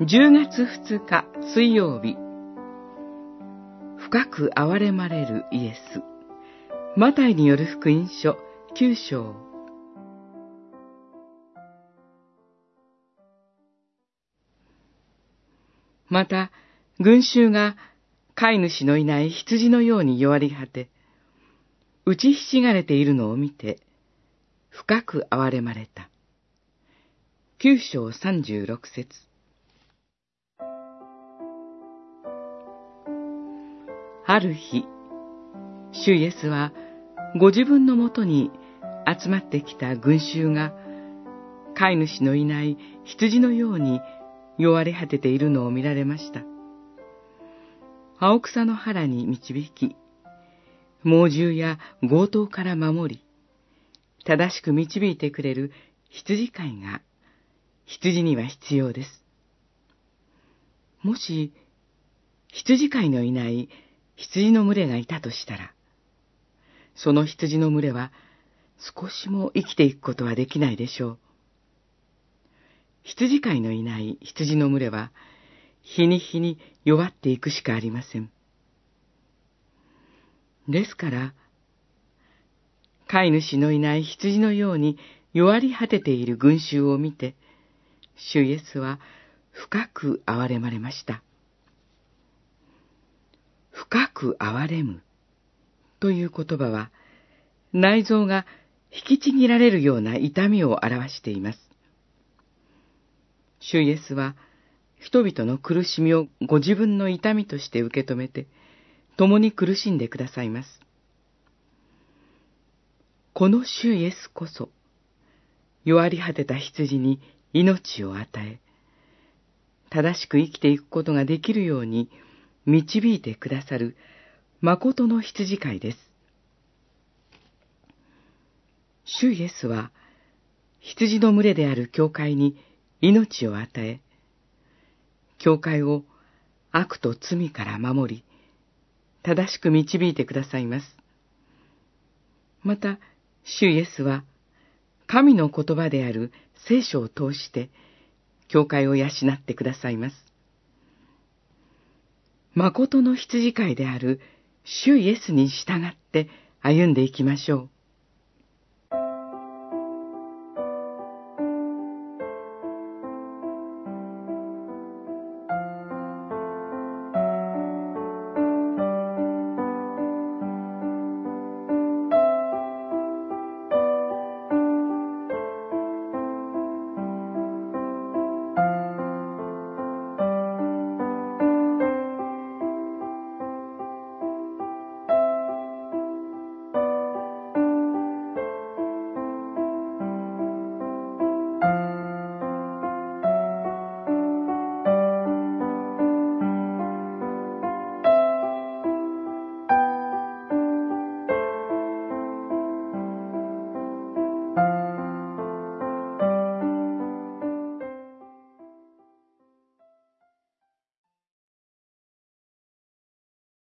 10月2日水曜日。深く憐れまれるイエス。マタイによる福音書9章。また群衆が飼い主のいない羊のように弱り果て打ちひしがれているのを見て深く憐れまれた。9章36節。ある日、主イエスはご自分のもとに集まってきた群衆が飼い主のいない羊のように弱り果てているのを見られました。青草の腹に導き、猛獣や強盗から守り、正しく導いてくれる羊飼いが羊には必要です。もし、羊飼いのいない羊の群れがいたとしたら、その羊の群れは少しも生きていくことはできないでしょう。羊飼いのいない羊の群れは、日に日に弱っていくしかありません。ですから、飼い主のいない羊のように弱り果てている群衆を見て、主イエスは深く憐れまれました。く憐れむという言葉は、内臓が引きちぎられるような痛みを表しています。主イエスは、人々の苦しみをご自分の痛みとして受け止めて、共に苦しんでくださいます。この主イエスこそ、弱り果てた羊に命を与え、正しく生きていくことができるように導いてくださる誠の羊飼いです。主イエスは羊の群れである教会に命を与え、教会を悪と罪から守り、正しく導いてくださいます。また、主イエスは、神の言葉である聖書を通して、教会を養ってくださいます。誠の羊飼いである主イエスに従って歩んでいきましょう。